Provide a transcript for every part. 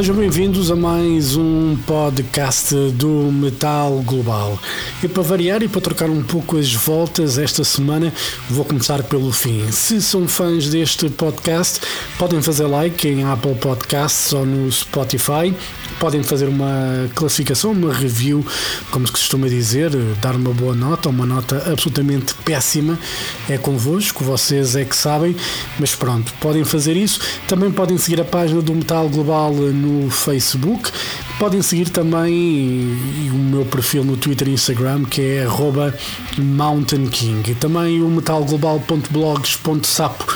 Sejam bem-vindos a mais um podcast do Metal Global. E para variar e para trocar um pouco as voltas esta semana, vou começar pelo fim. Se são fãs deste podcast, podem fazer like em Apple Podcasts ou no Spotify. Podem fazer uma classificação, uma review, como se costuma dizer, dar uma boa nota, uma nota absolutamente péssima. É convosco, vocês é que sabem, mas pronto, podem fazer isso. Também podem seguir a página do Metal Global no Facebook. Podem seguir também o meu perfil no Twitter e Instagram, que é Mountain King. E também o metalglobal.blogs.sapo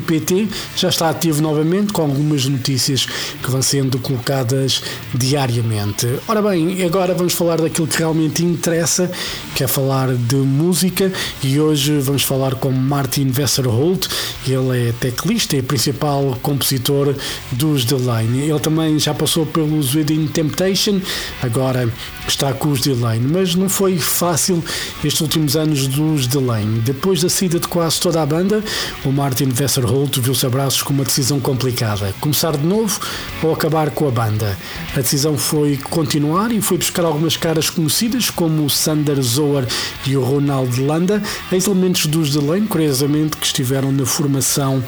pt já está ativo novamente com algumas notícias que vão sendo colocadas diariamente. Ora bem, agora vamos falar daquilo que realmente interessa, que é falar de música e hoje vamos falar com Martin Wesserholt, ele é teclista e principal compositor dos The Line. Ele também já passou pelos Within Temptation, agora está com os The Line, mas não foi fácil estes últimos anos dos The Line. Depois da saída de quase toda a banda, o Martin Wesserholt viu-se abraços com uma decisão complicada: começar de novo ou acabar com a banda. A decisão foi continuar e foi buscar algumas caras conhecidas, como o Sander Zoar e o Ronald Landa, ex-elementos dos Delane, curiosamente, que estiveram na formação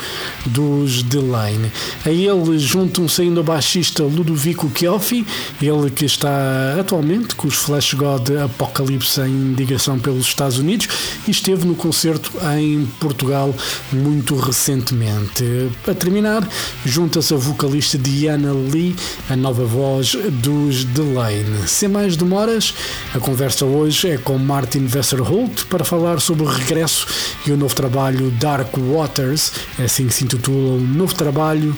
dos Delane. A ele juntam-se ainda o baixista Ludovico Chioffi, ele que está atualmente com os Flash God Apocalypse em digressão pelos Estados Unidos e esteve no concerto em Portugal muito recentemente. Para terminar, junta-se a vocalista Diana Lee, a nova voz dos The Lane. Sem mais demoras, a conversa hoje é com Martin Wesserholt para falar sobre o regresso e o novo trabalho Dark Waters, é assim que se intitula o novo trabalho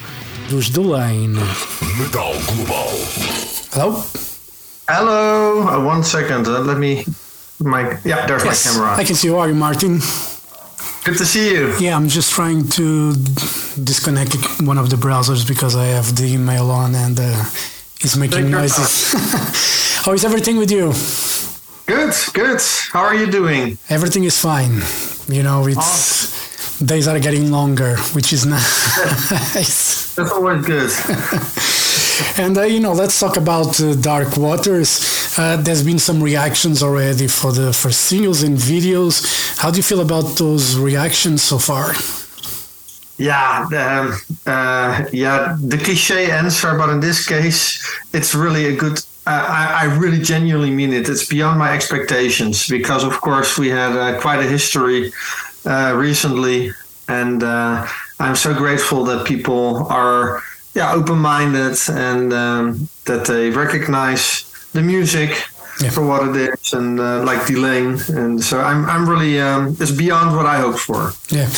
dos The Lane. Metal Global. Hello? Hello. Uh, one second. Uh, let me. My yeah. There's Yes, my camera. I can see you. Are you Martin? Good to see you. Yeah, I'm just trying to disconnect one of the browsers because I have the email on and uh, it's making noises. How is everything with you? Good. Good. How are you doing? Everything is fine. You know, it's days are getting longer, which is nice. That's always good. and uh, you know, let's talk about uh, Dark Waters. Uh, there's been some reactions already for the first singles and videos. How do you feel about those reactions so far? yeah. Um, uh, yeah. The cliche answer, but in this case, it's really a good. Uh, I, I really genuinely mean it. It's beyond my expectations because, of course, we had uh, quite a history uh, recently, and uh, I'm so grateful that people are yeah open-minded and um, that they recognize the music Yeah. for what it is and uh, like Delain, and so I'm I'm really um, it's beyond what I hoped for. Yeah.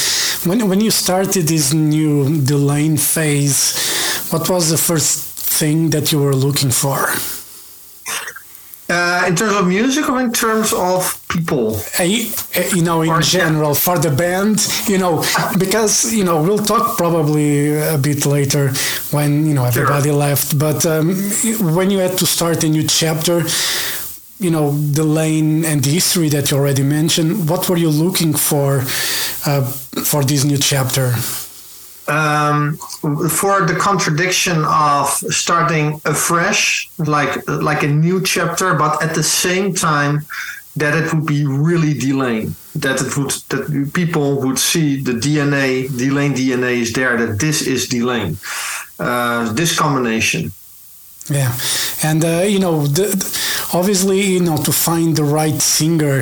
When when you started this new Delain phase, what was the first thing that you were looking for? Uh, in terms of music or in terms of people? Uh, you uh, know, in Or- general, for the band, you know, because you know we'll talk probably a bit later when you know everybody left. But um, when you had to start a new chapter, you know, Delain and the history that you already mentioned. What were you looking for uh, for this new chapter? Um, for the contradiction of starting afresh, like like a new chapter, but at the same time that it would be really Delain, that it would that people would see the DNA, Delain DNA is there, that this is Delain. Uh, this combination. Yeah, and uh, you know, the- obviously, you know, to find the right singer,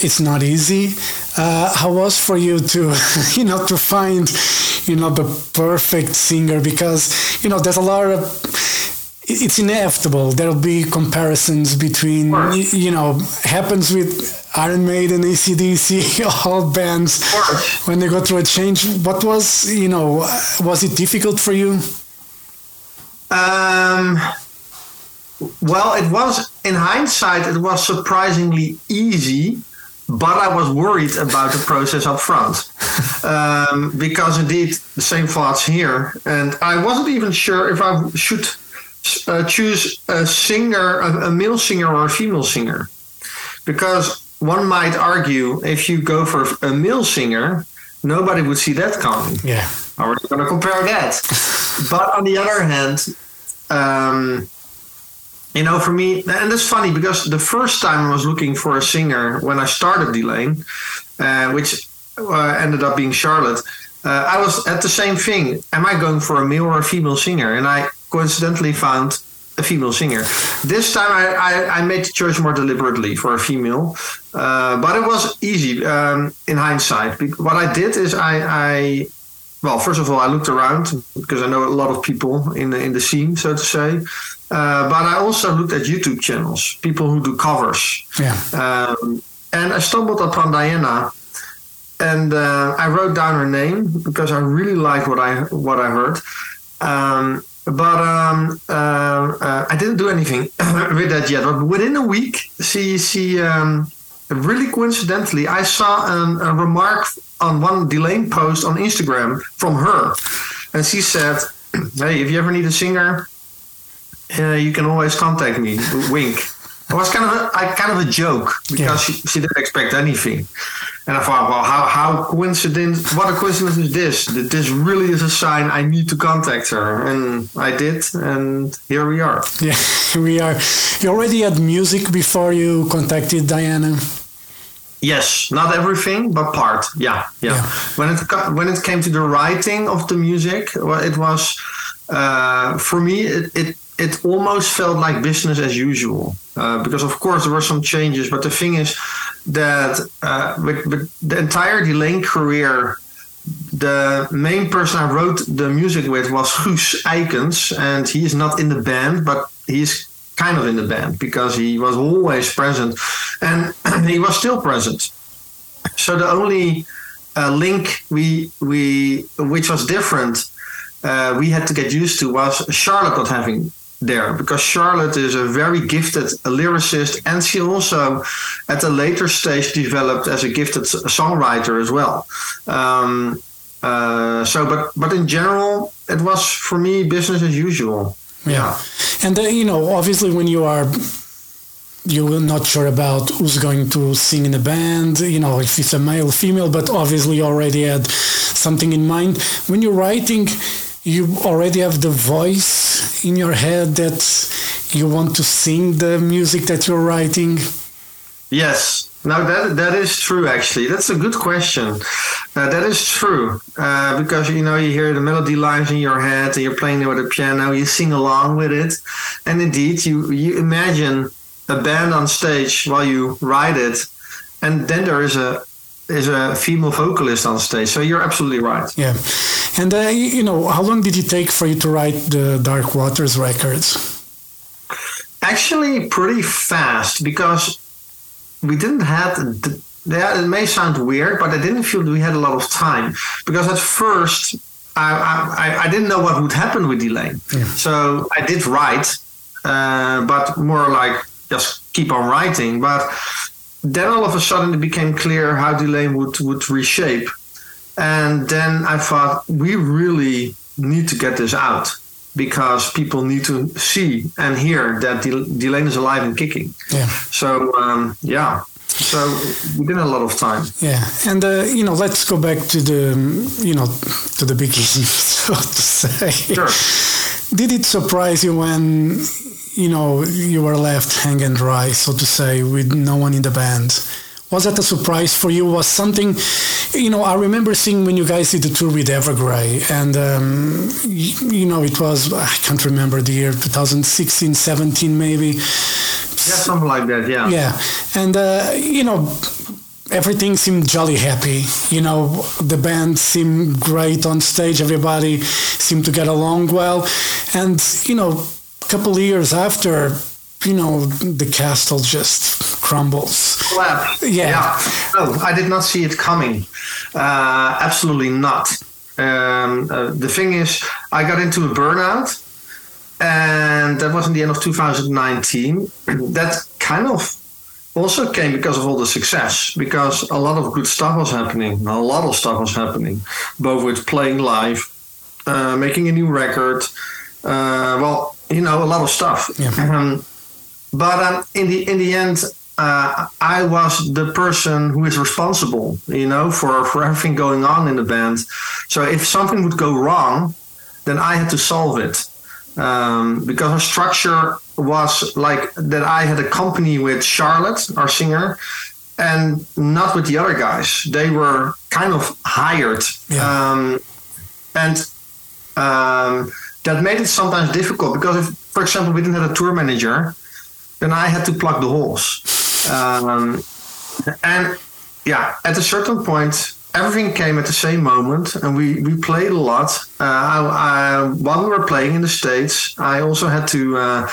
it's not easy. Uh, how was for you to, you know, to find, you know, the perfect singer? Because you know, there's a lot of. It's inevitable. There'll be comparisons between, you know, happens with Iron Maiden, ACDC, all bands when they go through a change. What was, you know, was it difficult for you? Um, well, it was in hindsight, it was surprisingly easy, but I was worried about the process up front um, because indeed the same thoughts here, and I wasn't even sure if I should uh, choose a singer, a, a male singer or a female singer, because one might argue if you go for a male singer, nobody would see that coming. Yeah. How are you going to compare that? but on the other hand, um, you know, for me, and that's funny because the first time I was looking for a singer when I started Delain, uh, which uh, ended up being Charlotte, uh, I was at the same thing. Am I going for a male or a female singer? And I coincidentally found a female singer. This time I, I, I made the choice more deliberately for a female, uh, but it was easy um, in hindsight. What I did is I, I well, first of all, I looked around because I know a lot of people in the, in the scene, so to say. Uh, but I also looked at YouTube channels, people who do covers. Yeah. Um, and I stumbled upon Diana, and uh, I wrote down her name because I really liked what I what I heard. Um, but um, uh, uh, I didn't do anything with that yet. But within a week, she she um, really coincidentally, I saw an, a remark on one Delain post on Instagram from her, and she said, "Hey, if you ever need a singer, uh, you can always contact me." Wink. It was kind of a, I, kind of a joke because yeah. she, she didn't expect anything. And I thought, well, how, how coincidence, what a coincidence is this? That this really is a sign I need to contact her. And I did, and here we are. Yeah, we are. You already had music before you contacted Diana? Yes, not everything, but part. Yeah, yeah. yeah. When it when it came to the writing of the music, well, it was uh, for me. It, it it almost felt like business as usual uh, because of course there were some changes. But the thing is that uh, with, with the entire Delain career, the main person I wrote the music with was Guus Eikens, and he is not in the band, but he's kind of in the band because he was always present and he was still present. So the only uh, link we we which was different uh, we had to get used to was Charlotte not having there because Charlotte is a very gifted lyricist and she also at a later stage developed as a gifted songwriter as well. Um, uh, so, but but in general, it was for me business as usual. Yeah, and uh, you know, obviously, when you are you're not sure about who's going to sing in the band, you know, if it's a male, female, but obviously you already had something in mind. When you're writing, you already have the voice in your head that you want to sing the music that you're writing. Yes, now that that is true. Actually, that's a good question. Uh, that is true uh, because you know you hear the melody lines in your head, and you're playing it with a piano. You sing along with it, and indeed you you imagine a band on stage while you write it, and then there is a is a female vocalist on stage. So you're absolutely right. Yeah, and uh, you know how long did it take for you to write the Dark Waters records? Actually, pretty fast because we didn't have. The, yeah, it may sound weird, but I didn't feel we had a lot of time because at first I, I, I didn't know what would happen with Delain. Yeah. So I did write, uh, but more like just keep on writing. But then all of a sudden it became clear how Delain would, would reshape. And then I thought, we really need to get this out because people need to see and hear that Delain is alive and kicking. Yeah. So, um, yeah. So within a lot of time. Yeah, and uh, you know, let's go back to the you know to the beginning, so to say. Sure. Did it surprise you when you know, you were left hanging dry, so to say, with no one in the band. Was that a surprise for you? Was something, you know, I remember seeing when you guys did the tour with Evergrey, and, um, you, you, know, it was, I can't remember the year, 2016, 17 maybe. Yeah, something like that, yeah. Yeah. And, uh, you know, everything seemed jolly happy. You know, the band seemed great on stage. Everybody seemed to get along well. And, you know, couple of years after, you know, the castle just crumbles. Collapse. Yeah. yeah. No, I did not see it coming. Uh, absolutely not. Um, uh, the thing is, I got into a burnout, and that was in the end of 2019. that kind of also came because of all the success, because a lot of good stuff was happening. A lot of stuff was happening, both with playing live, uh, making a new record. Uh, well, you know, a lot of stuff. Yeah. Um, but um, in the in the end, uh, I was the person who is responsible, you know, for, for everything going on in the band. So if something would go wrong, then I had to solve it. Um, because our structure was like that I had a company with Charlotte, our singer, and not with the other guys. They were kind of hired. Yeah. Um, and um, that made it sometimes difficult because if, for example, we didn't have a tour manager, then I had to plug the holes. Um, and yeah, at a certain point, everything came at the same moment, and we, we played a lot. Uh, I, I, while we were playing in the states, I also had to. Uh,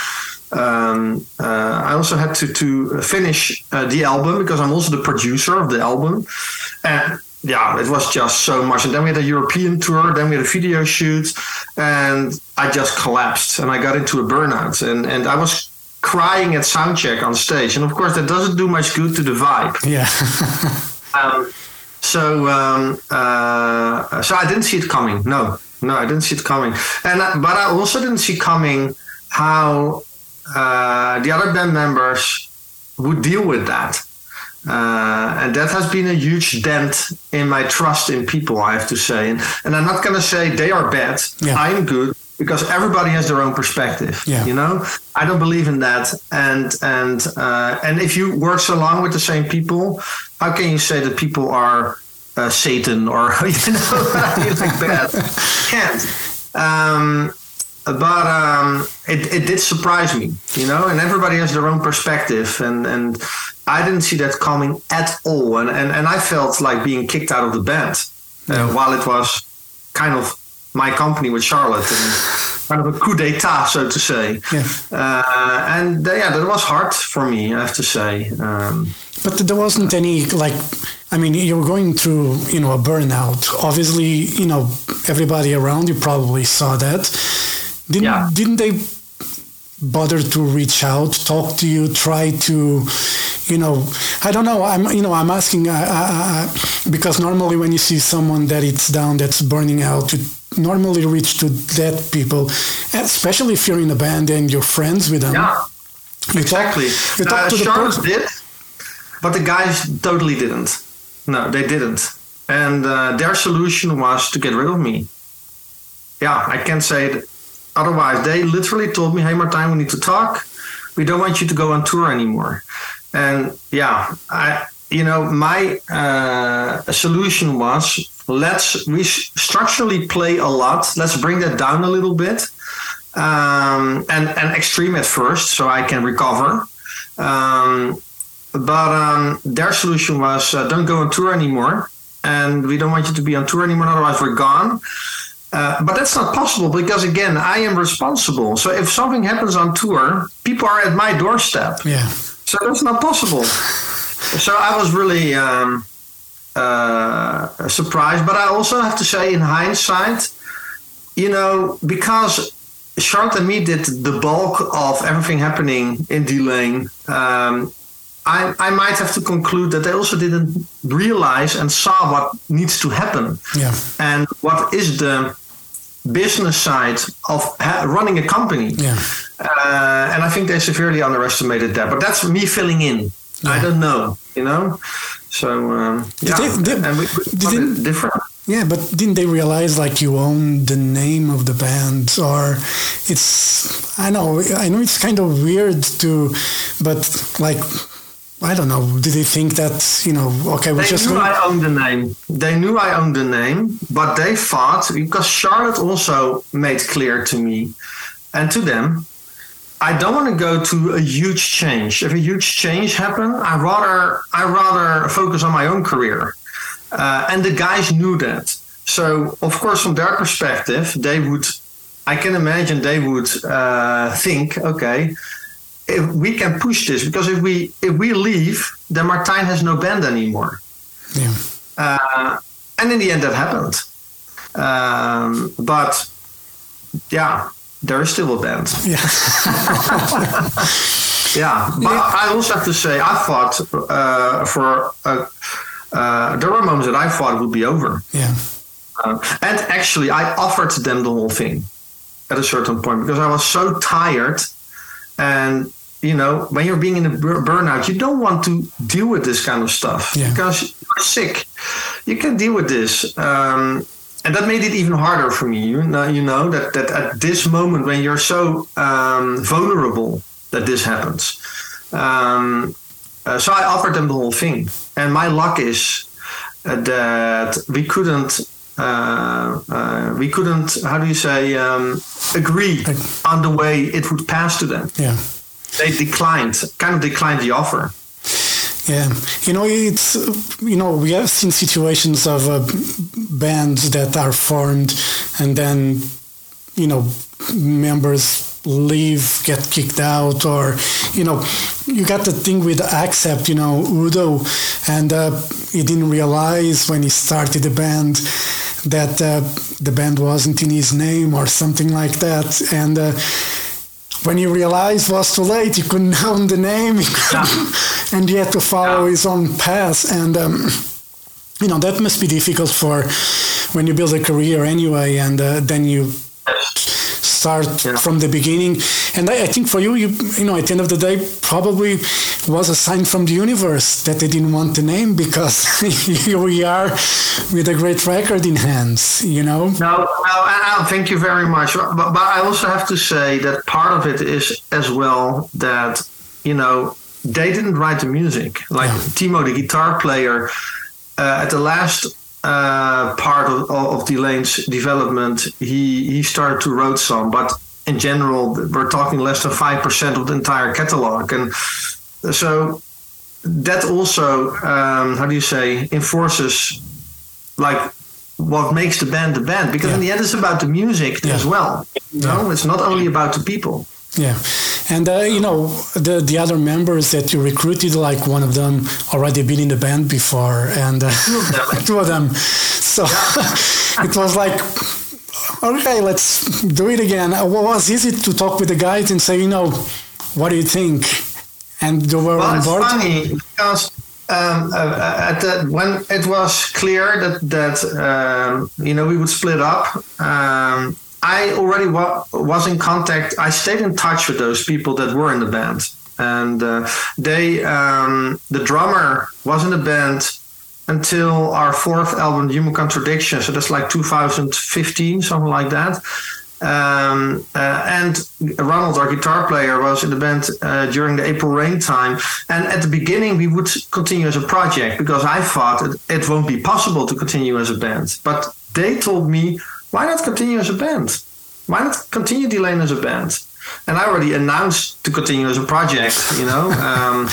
um, uh, I also had to to finish uh, the album because I'm also the producer of the album, and yeah, it was just so much. And then we had a European tour, then we had a video shoot, and I just collapsed and I got into a burnout. And and I was crying at soundcheck on stage, and of course that doesn't do much good to the vibe. Yeah. Um, so um, uh, so I didn't see it coming. No, no, I didn't see it coming. And I- but I also didn't see coming how uh, the other band members would deal with that. Uh, and that has been a huge dent in my trust in people, I have to say. And, and I'm not going to say they are bad. Yeah. I'm good because everybody has their own perspective. Yeah. You know, I don't believe in that. And and uh, and if you work so long with the same people, how can you say that people are uh, Satan or you know like that? Can't. Um, but um, it, it did surprise me, you know, and everybody has their own perspective, and, and I didn't see that coming at all, and, and, and I felt like being kicked out of the band uh, while it was kind of my company with Charlotte and kind of a coup d'état, so to say. Yeah. Uh, and uh, yeah, that was hard for me, I have to say. Um, But there wasn't any like, I mean, you were going through, you know, a burnout. Obviously, you know, everybody around you probably saw that. Didn't Yeah. didn't they bother to reach out, talk to you, try to, you know, I don't know. I'm, you know, I'm asking uh, uh, uh, because normally when you see someone that it's down, that's burning out, you normally reach to that people, especially if you're in a band and you're friends with them. yeah. You Exactly. you talk to the Charlotte person. did, but the guys totally didn't. No, they didn't. And uh, their solution was to get rid of me. Yeah, I can't say it otherwise. They literally told me, "Hey, Martijn, we need to talk. We don't want you to go on tour anymore." And yeah, I, you know, my uh, solution was let's we structurally play a lot. Let's bring that down a little bit um, and and extreme at first, so I can recover. Um, but um, their solution was uh, don't go on tour anymore, and we don't want you to be on tour anymore. Otherwise, we're gone. Uh, but that's not possible because again, I am responsible. So if something happens on tour, people are at my doorstep. Yeah. So that's not possible. so I was really um, uh, surprised. But I also have to say, in hindsight, you know, because Charlotte and me did the bulk of everything happening in Delain, um, I, I might have to conclude that they also didn't realize and saw what needs to happen Yeah. and what is the business side of ha- running a company. Yeah. Uh, and I think they severely underestimated that. But that's me filling in. I don't know, you know. So um, yeah, they- did- and we, we they- different. Yeah, but didn't they realize like you own the name of the band, or it's I know I know it's kind of weird to, but like I don't know. Did they think that you know? Okay, we're They just knew going, I owned the name. They knew I owned the name, but they thought because Charlotte also made clear to me and to them, I don't want to go to a huge change. If a huge change happen, I rather I rather focus on my own career. Uh, and the guys knew that. So of course, from their perspective, they would. I can imagine they would uh, think, okay, if we can push this because if we if we leave, then Martijn has no band anymore. yeah, Uh, and in the end, that happened. Um, but yeah, there is still a band. yeah, Yeah, but I also have to say, I thought uh, for uh, uh, there were moments that I thought it would be over. yeah, Uh, and actually, I offered them the whole thing at a certain point because I was so tired, and you know, when you're being in a burnout, you don't want to deal with this kind of stuff Yeah. because you're sick. You can deal with this. Um, and that made it even harder for me. You know, you know that, that at this moment when you're so um, vulnerable that this happens. Um, uh, so I offered them the whole thing. And my luck is uh, that we couldn't uh, uh, we couldn't how do you say um, agree on the way it would pass to them Yeah. They declined kind of declined the offer Yeah, you know, it's you know we have seen situations of uh, bands that are formed and then you know members leave, get kicked out, or you know you got the thing with Accept, you know Udo, and uh, he didn't realize when he started the band that uh, the band wasn't in his name or something like that, and. Uh, when he realized it was too late, he couldn't own the name, and he had to follow his own path. And um, you know that must be difficult for when you build a career anyway, and uh, then you start Yeah. from the beginning. And I, I think for you, you, you know, at the end of the day, probably was a sign from the universe that they didn't want the name because here we are with a great record in hands. You know. No, no, thank you very much. But, but I also have to say that part of it is as well that, you know, they didn't write the music. Like Yeah. Timo, the guitar player, uh, at the last uh, part of, of Delain's development, he, he started to write some, but in general, we're talking less than 5% of the entire catalog. And so that also, um, how do you say, enforces like what makes the band the band because in the end it's about the music Yeah. as well you know it's not only about the people Yeah, and uh, you know the the other members that you recruited, like one of them already been in the band before, and uh, Two of them. two of them. So it was like, okay, let's do it again. It was easy to talk with the guys and say, you know, what do you think? And they were well on board. funny because um, uh, at the, when it was clear that that um, you know we would split up um, I already wa- was in contact I stayed in touch with those people that were in the band and uh, they um, the drummer was in the band until our fourth album, Human Contradiction. So that's like 2015, something like that. Um, uh, and Ronald, our guitar player, was in the band uh, during the April Rain time. And at the beginning, we would continue as a project because I thought it, it won't be possible to continue as a band. But they told me, why not continue as a band? Why not continue Delain as a band? And I already announced to continue as a project, you know. Um,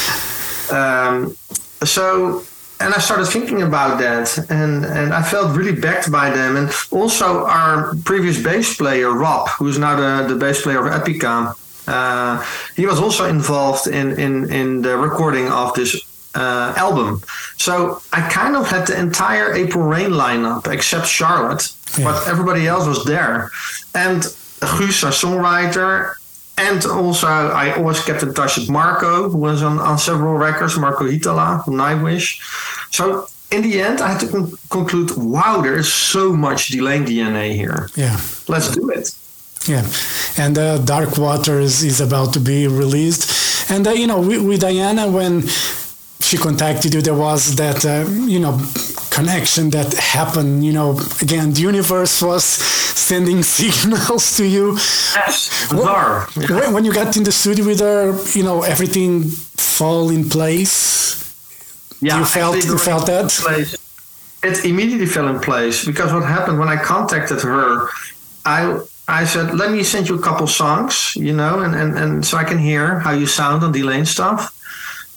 um, so and I started thinking about that, and and I felt really backed by them, and also our previous bass player Rob, who's now the, the bass player of Epica, uh, he was also involved in in in the recording of this uh, album. So I kind of had the entire April Rain lineup except Charlotte, Yeah. but everybody else was there, and Guus, our songwriter, and also, I always kept in touch with Marco, who was on, on several records, Marco Hietala from Nightwish. So, in the end, I had to con- conclude wow, there is so much Delain DNA here. Yeah. Let's do it. Yeah, and uh, Dark Waters is about to be released, and uh, you know, with, with Diana, when she contacted you, there was that uh, you know connection that happened. You know, again, the universe was sending signals to you. Yes, bizarre. When, when you got in the studio with her, you know, everything fall in place. Yeah, you felt- you felt that? place. It immediately fell in place because what happened when I contacted her, I I said, let me send you a couple songs, you know, and, and, and so I can hear how you sound on Delain stuff.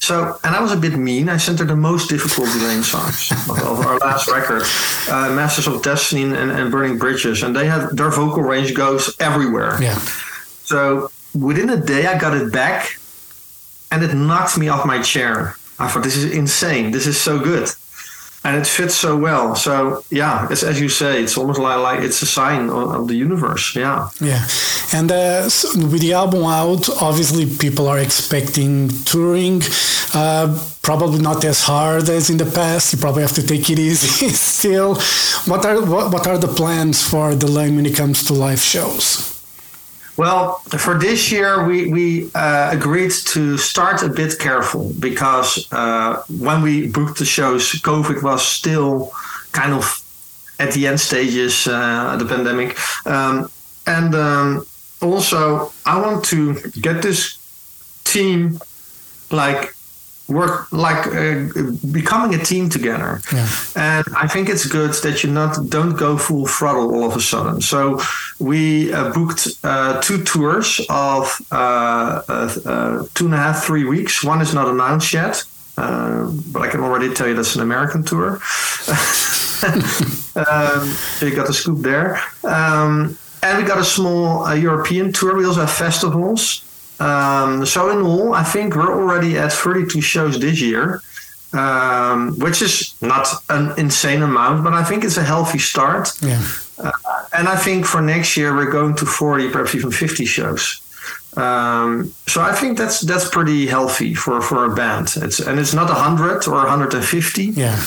So, and I was a bit mean. I sent her the most difficult Delain songs of, of our last record, uh, Masters of Destiny and, and Burning Bridges, and they had their vocal range goes everywhere. Yeah, So within a day, I got it back, and it knocked me off my chair. I thought this is insane. This is so good, and it fits so well. So yeah, it's as you say, it's almost like like it's a sign of, of the universe. Yeah. yeah, and uh, so with the album out, obviously people are expecting touring. Uh, probably not as hard as in the past. You probably have to take it easy still. What are what, what are the plans for Delain when it comes to live shows? Well, for this year, we, we uh, agreed to start a bit careful because uh, when we booked the shows, COVID was still kind of at the end stages, uh, the pandemic. Um, and um, also, I want to get this team like work like uh, becoming a team together. Yeah. and i think it's good that you not don't go full throttle all of a sudden. So we uh, booked uh, two tours of uh, uh, uh, two and a half three weeks. One is not announced yet uh, but i can already tell you that's an american tour. Um, you got the scoop there. Um, and we got a small uh, european tour. We also have festivals um, so in all, I think we're already at 32 shows this year, um, which is not an insane amount, but I think it's a healthy start. Yeah. Uh, and I think for next year we're going to 40, perhaps even 50 shows. Um, so I think that's that's pretty healthy for, for a band. It's and it's not 100 or 150, Yeah.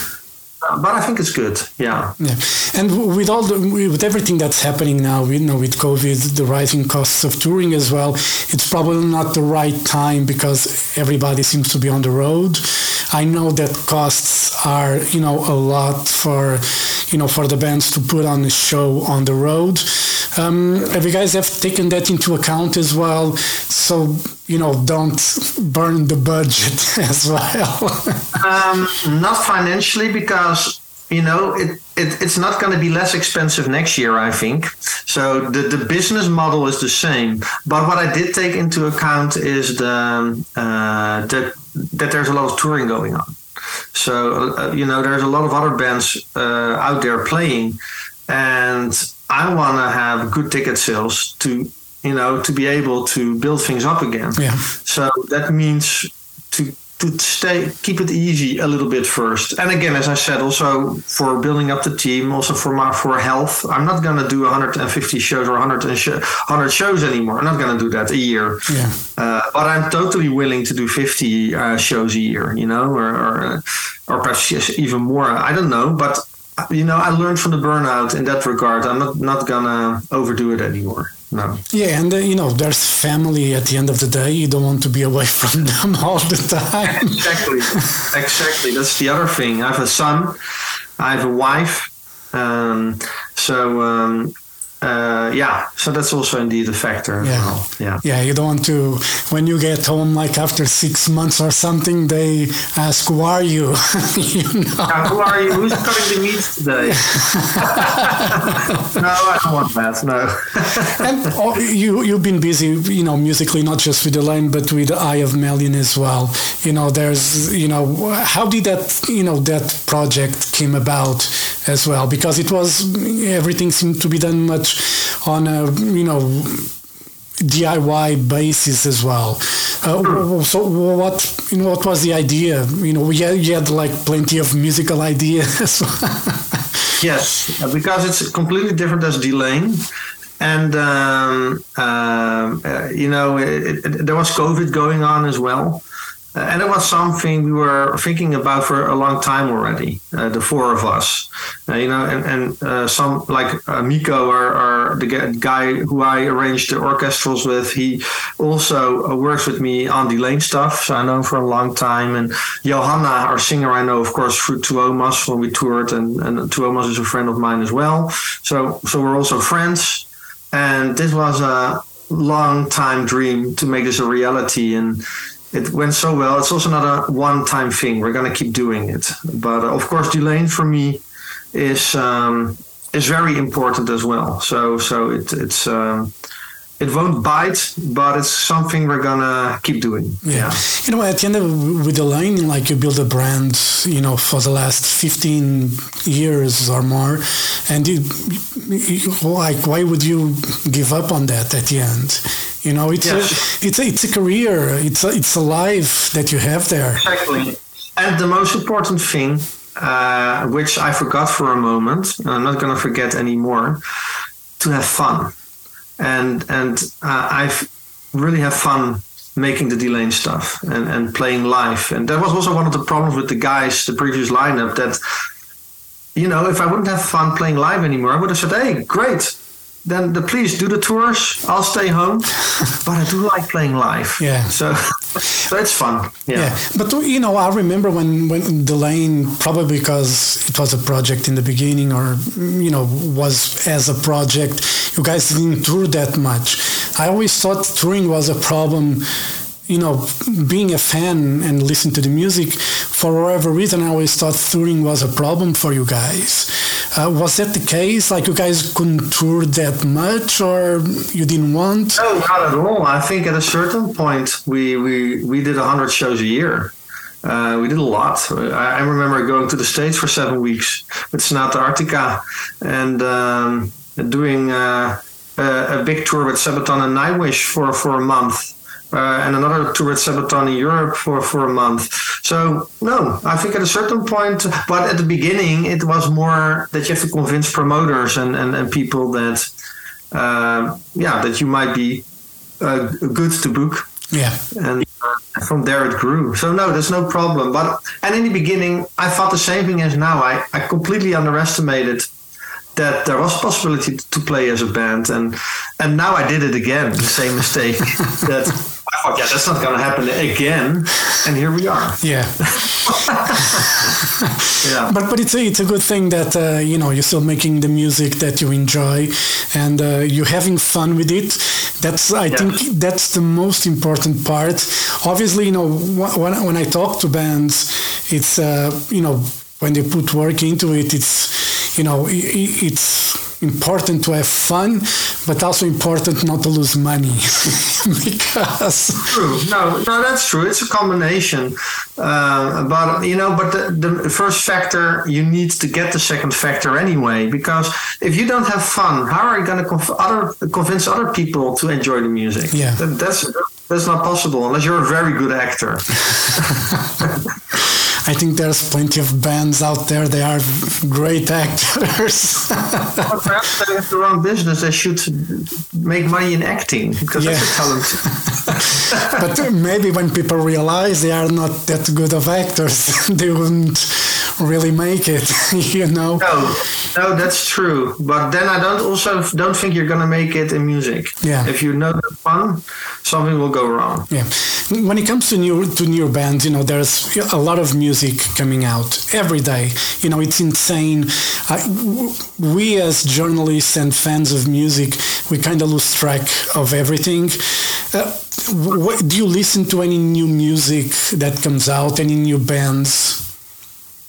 But I think it's good. Yeah. Yeah, and with all the, with everything that's happening now, you know, with COVID, the rising costs of touring as well, it's probably not the right time because everybody seems to be on the road. I know that costs are, you know, a lot for, you know, for the bands to put on a show on the road. Um, have you guys have taken that into account as well? So you know, don't burn the budget as well. Um, not financially, because you know it, it it's not going to be less expensive next year. I think so. The the business model is the same, but what I did take into account is the uh, that that there's a lot of touring going on. So uh, you know, there's a lot of other bands uh, out there playing, and I want to have good ticket sales to you know to be able to build things up again. yeah, So that means to to stay keep it easy a little bit first. And again, as I said, also for building up the team, also for my for health, I'm not gonna do 150 shows or 100 and sh- 100 shows anymore. I'm not gonna do that a year. yeah, Uh, but I'm totally willing to do 50 uh, shows a year, you know, or or, or perhaps yes, even more. I don't know, but you know, I learned from the burnout in that regard. I'm not not gonna overdo it anymore. No. yeah, and uh, you know, there's family at the end of the day. You don't want to be away from them all the time. Exactly. exactly. That's the other thing. I have a son. I have a wife. Um, so um, uh, yeah. So that's also indeed a factor. Yeah. well. Yeah. Yeah, you don't want to. When you get home, like after six months or something, they ask, "Who are you?" you know. Uh, who are you? Who's cutting the meat today? no, I don't want that. No. and oh, you you've been busy, you know, musically, not just with Delain, but with the Eye of Melian as well. You know, there's, you know, how did that, you know, that project came about as well? Because it was everything seemed to be done much on a, you know, DIY basis as well. Uh, so what you know what was the idea? You know, you had, you had like plenty of musical ideas. Yes, because it's completely different as Delain. And, um, um, uh, you know, it, it, there was COVID going on as well. And it was something we were thinking about for a long time already, uh, the four of us. Uh, you know, and, and uh, some like uh, Mikko, or, or the guy who I arranged the orchestrals with, he also uh, works with me on Delain stuff. So I know him for a long time. And Johanna, our singer, I know, of course, through Tuomas when we toured, and, and Tuomas is a friend of mine as well. So, so we're also friends. And this was a long time dream to make this a reality. And it went so well. It's also not a one time thing. We're going to keep doing it. But uh, of course, Delain for me is um, is very important as well. So so it, it's um, it won't bite, but it's something we're gonna keep doing. Yeah. You know, at the end of with Delain, like you build a brand, you know, for the last 15 years or more. And you, you, like, why would you give up on that at the end? You know, it's a, it's a, it's a career. It's a, it's a life that you have there. Exactly. And the most important thing, uh, which I forgot for a moment, and I'm not to forget anymore, to have fun. And and uh, I've really have fun making the Delain stuff and, and playing live. And that was also one of the problems with the guys, the previous lineup, that, you know, if I wouldn't have fun playing live anymore, I would have said, hey, great. Then the, please do the tours. I'll stay home, but I do like playing live. Yeah. So, so it's fun. Yeah. Yeah, but you know, I remember when when Delain probably because it was a project in the beginning, or you know, was as a project. You guys didn't tour that much. I always thought touring was a problem. You know, being a fan and listen to the music for whatever reason, I always thought touring was a problem for you guys. Uh, was that the case? Like you guys couldn't tour that much, or you didn't want? No, not at all. I think at a certain point we we we did hundred shows a year. Uh, we did a lot. I, I remember going to the States for seven weeks with Sonata Arctica and um, doing uh, a, a big tour with Sabaton and Nightwish for, for a month. Uh, and another tour with Sabaton in Europe for, for a month. So, no, I think at a certain point, but at the beginning, it was more that you have to convince promoters and, and, and people that, uh, yeah, that you might be uh, good to book. Yeah. And uh, from there it grew. So no, there's no problem. But and in the beginning, I thought the same thing as now. I, I completely underestimated that there was possibility to play as a band, and and now I did it again, the same mistake. that Thought, yeah, that's not going to happen again, and here we are. Yeah. Yeah. But but it's a, it's a good thing that uh, you know you're still making the music that you enjoy and uh, you're having fun with it. That's I Yeah. think that's the most important part. Obviously, you know when when I talk to bands, it's uh, you know when they put work into it, it's you know i i- it's important to have fun, but also important not to lose money because True. No, no, that's true. It's a combination. Uh, but you know, but the, the first factor you need to get the second factor anyway. Because if you don't have fun, how are you going to conv- other convince other people to enjoy the music? Yeah. That, that's that's not possible unless you're a very good actor. I think there's plenty of bands out there. They are great actors. But perhaps they have the wrong business. They should make money in acting because that's a talent. but maybe when people realize they are not that good of actors, they wouldn't really make it. you know? No, no, that's true. But then I don't also don't think you're gonna make it in music. Yeah. If you know the fun, something will go wrong. Yeah. When it comes to new to new bands, you know, there's a lot of music coming out every day. You know, it's insane. I, we as journalists and fans of music, we kind of lose track of everything. Uh, what, do you listen to any new music that comes out? Any new bands?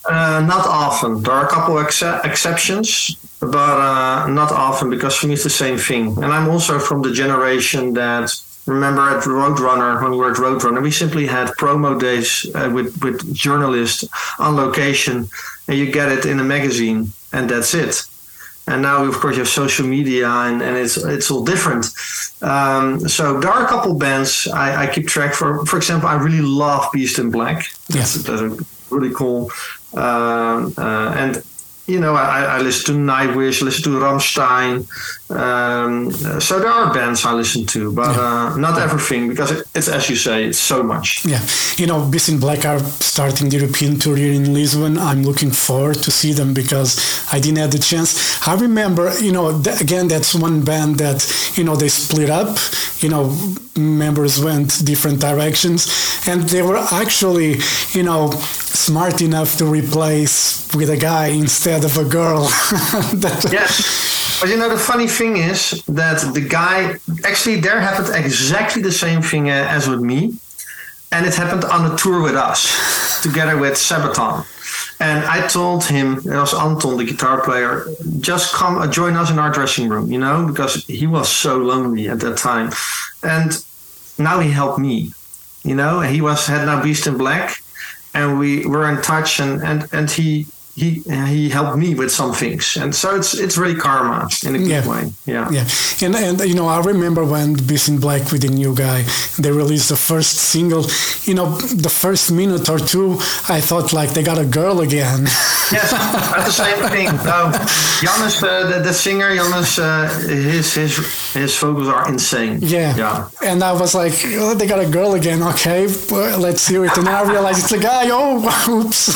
Uh, not often. There are a couple ex- exceptions, but uh, not often because for me it's the same thing. And I'm also from the generation that remember at Roadrunner when we were at Roadrunner, we simply had promo days uh, with with journalists on location, and you get it in a magazine, and that's it. And now, of course, you have social media, and, and it's it's all different. Um, so there are a couple bands I, I keep track for. For example, I really love Beast in Black. That's, that's a really cool. Um, uh, and you know, I, I listen to Nightwish, listen to Rammstein. Um, so there are bands I listen to, but uh, not everything because it, it's as you say, it's so much. Yeah, you know, Beast in Black are starting the European tour here in Lisbon. I'm looking forward to see them because I didn't have the chance. I remember, you know, th- again, that's one band that, you know, they split up. You know, members went different directions, and they were actually, you know, smart enough to replace with a guy instead of a girl. Yes. But you know, the funny thing is that the guy actually there happened exactly the same thing uh, as with me. And it happened on a tour with us, together with Sabaton. And I told him, it was Anton, the guitar player, just come uh, join us in our dressing room, you know, because he was so lonely at that time. And now he helped me, you know, he was had now Beast in Black, and we were in touch, and and and he he he helped me with some things, and so it's it's really karma in a good Yeah. way, yeah. Yeah, and and you know I remember when Beast in Black with the new guy they released the first single. You know, the first minute or two, I thought like they got a girl again. Yes, that's the same thing. No, Janus, uh, the, the singer, Janus, uh, his his his vocals are insane. yeah, yeah. And I was like, oh, they got a girl again. Okay, well, let's hear it. And I realized it's a guy. Oh, oops.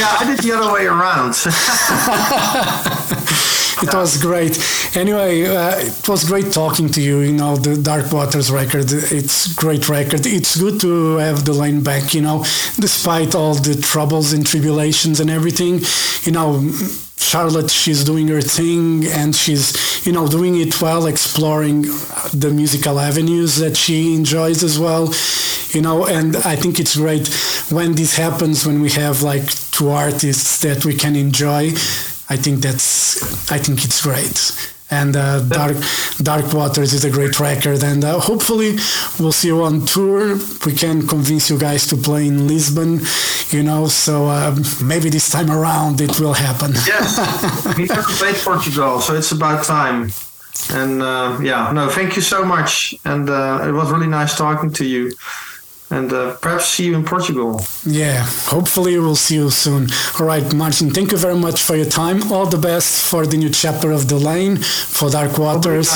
Yeah, I did the other way around. it was great. Anyway, uh, it was great talking to you. You know, the Dark Waters record, it's great record. It's good to have Delain back. You know, despite all the troubles and tribulations and everything. You know. Charlotte, she's doing her thing and she's, you know, doing it well, exploring the musical avenues that she enjoys as well, you know, and I think it's great when this happens, when we have like two artists that we can enjoy. I think that's, I think it's great and uh, Dark Dark Waters is a great record. And uh, hopefully, we'll see you on tour. We can convince you guys to play in Lisbon, you know. So uh, maybe this time around it will happen. yeah, we have to play Portugal, so it's about time. And uh, yeah, no, thank you so much. And uh, it was really nice talking to you and uh, perhaps see you in Portugal. Yeah, hopefully we'll see you soon. All right, Martijn, thank you very much for your time. All the best for the new chapter of Delain for Dark Waters,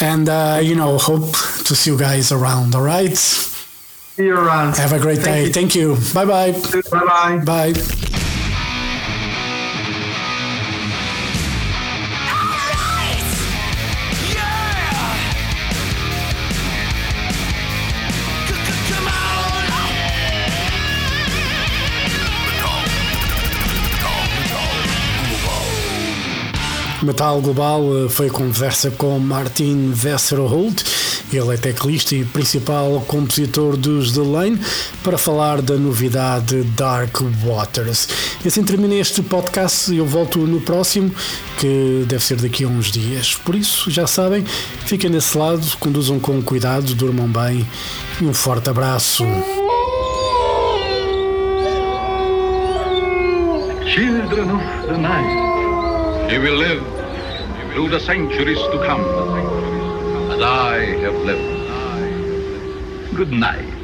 and uh, you know, hope to see you guys around. All right. See you around. Have a great Thank day. You. Thank you. Bye bye. Bye bye. Bye. Metal Global eh, foi conversa com Martin Wesserholt, ele é teclista e principal compositor dos The Lane, para falar da novidade Dark Waters. E assim termina este podcast e eu volto no próximo, que deve ser daqui a uns dias. Por isso, já sabem, fiquem desse lado, conduzam com cuidado, durmam bem e um forte abraço. Children of the night. He will live through the centuries to come, as I have lived. Good night.